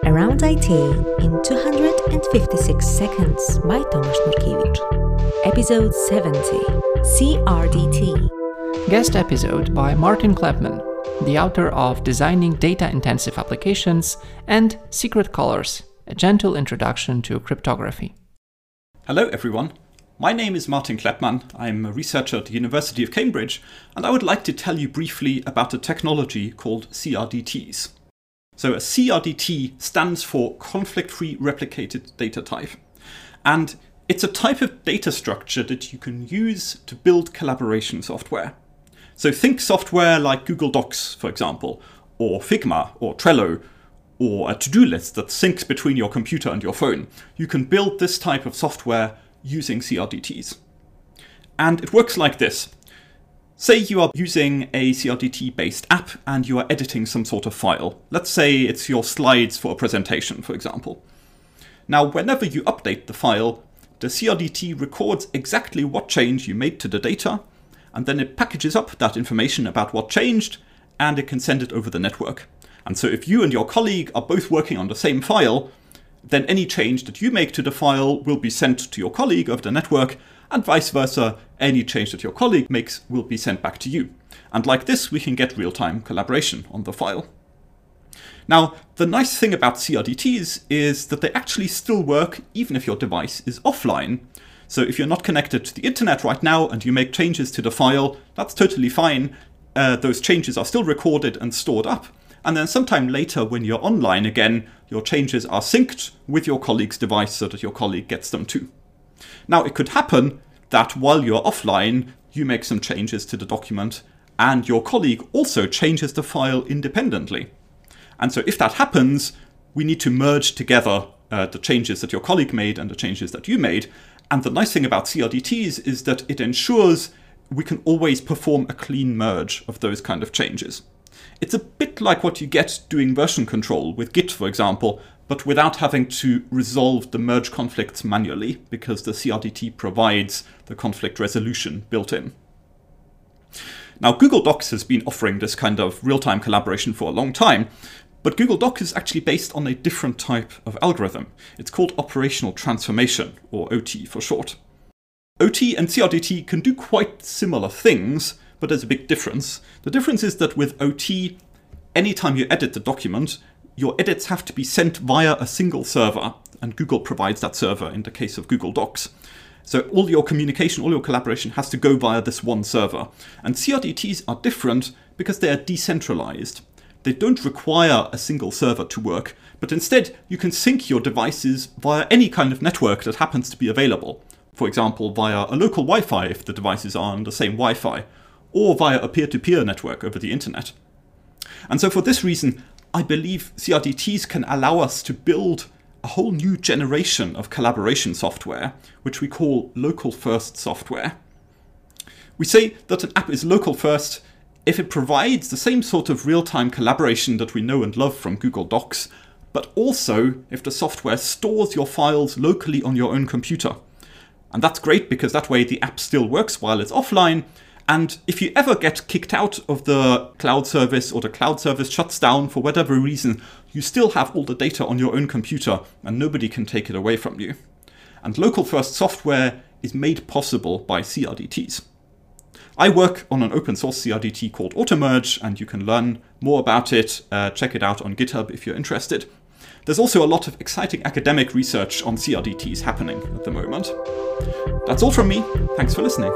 Around IT in 256 Seconds by Tomasz Nurkiewicz. Episode 70 CRDT. Guest episode by Martin Kleppmann, the author of Designing Data Intensive Applications and Secret Colors, a gentle introduction to cryptography. Hello, everyone. My name is Martin Kleppmann. I'm a researcher at the University of Cambridge, and I would like to tell you briefly about a technology called CRDTs. So, a CRDT stands for Conflict Free Replicated Data Type. And it's a type of data structure that you can use to build collaboration software. So, think software like Google Docs, for example, or Figma, or Trello, or a to do list that syncs between your computer and your phone. You can build this type of software using CRDTs. And it works like this. Say you are using a CRDT based app and you are editing some sort of file. Let's say it's your slides for a presentation, for example. Now, whenever you update the file, the CRDT records exactly what change you made to the data, and then it packages up that information about what changed, and it can send it over the network. And so if you and your colleague are both working on the same file, then any change that you make to the file will be sent to your colleague over the network, and vice versa, any change that your colleague makes will be sent back to you. And like this, we can get real time collaboration on the file. Now, the nice thing about CRDTs is that they actually still work even if your device is offline. So if you're not connected to the internet right now and you make changes to the file, that's totally fine. Uh, those changes are still recorded and stored up. And then sometime later, when you're online again, your changes are synced with your colleague's device so that your colleague gets them too. Now, it could happen that while you're offline, you make some changes to the document, and your colleague also changes the file independently. And so, if that happens, we need to merge together uh, the changes that your colleague made and the changes that you made. And the nice thing about CRDTs is that it ensures we can always perform a clean merge of those kind of changes. It's a bit like what you get doing version control with Git, for example, but without having to resolve the merge conflicts manually, because the CRDT provides the conflict resolution built in. Now, Google Docs has been offering this kind of real time collaboration for a long time, but Google Docs is actually based on a different type of algorithm. It's called operational transformation, or OT for short. OT and CRDT can do quite similar things, but there's a big difference. The difference is that with OT, anytime you edit the document, your edits have to be sent via a single server, and Google provides that server in the case of Google Docs. So all your communication, all your collaboration has to go via this one server. And CRDTs are different because they are decentralized. They don't require a single server to work, but instead you can sync your devices via any kind of network that happens to be available. For example, via a local Wi Fi if the devices are on the same Wi Fi, or via a peer to peer network over the internet. And so, for this reason, I believe CRDTs can allow us to build a whole new generation of collaboration software, which we call local first software. We say that an app is local first if it provides the same sort of real time collaboration that we know and love from Google Docs, but also if the software stores your files locally on your own computer. And that's great because that way the app still works while it's offline, and if you ever get kicked out of the cloud service or the cloud service shuts down for whatever reason, you still have all the data on your own computer and nobody can take it away from you. And local first software is made possible by CRDTs. I work on an open source CRDT called Automerge, and you can learn more about it. Uh, check it out on GitHub if you're interested. There's also a lot of exciting academic research on CRDTs happening at the moment. That's all from me. Thanks for listening.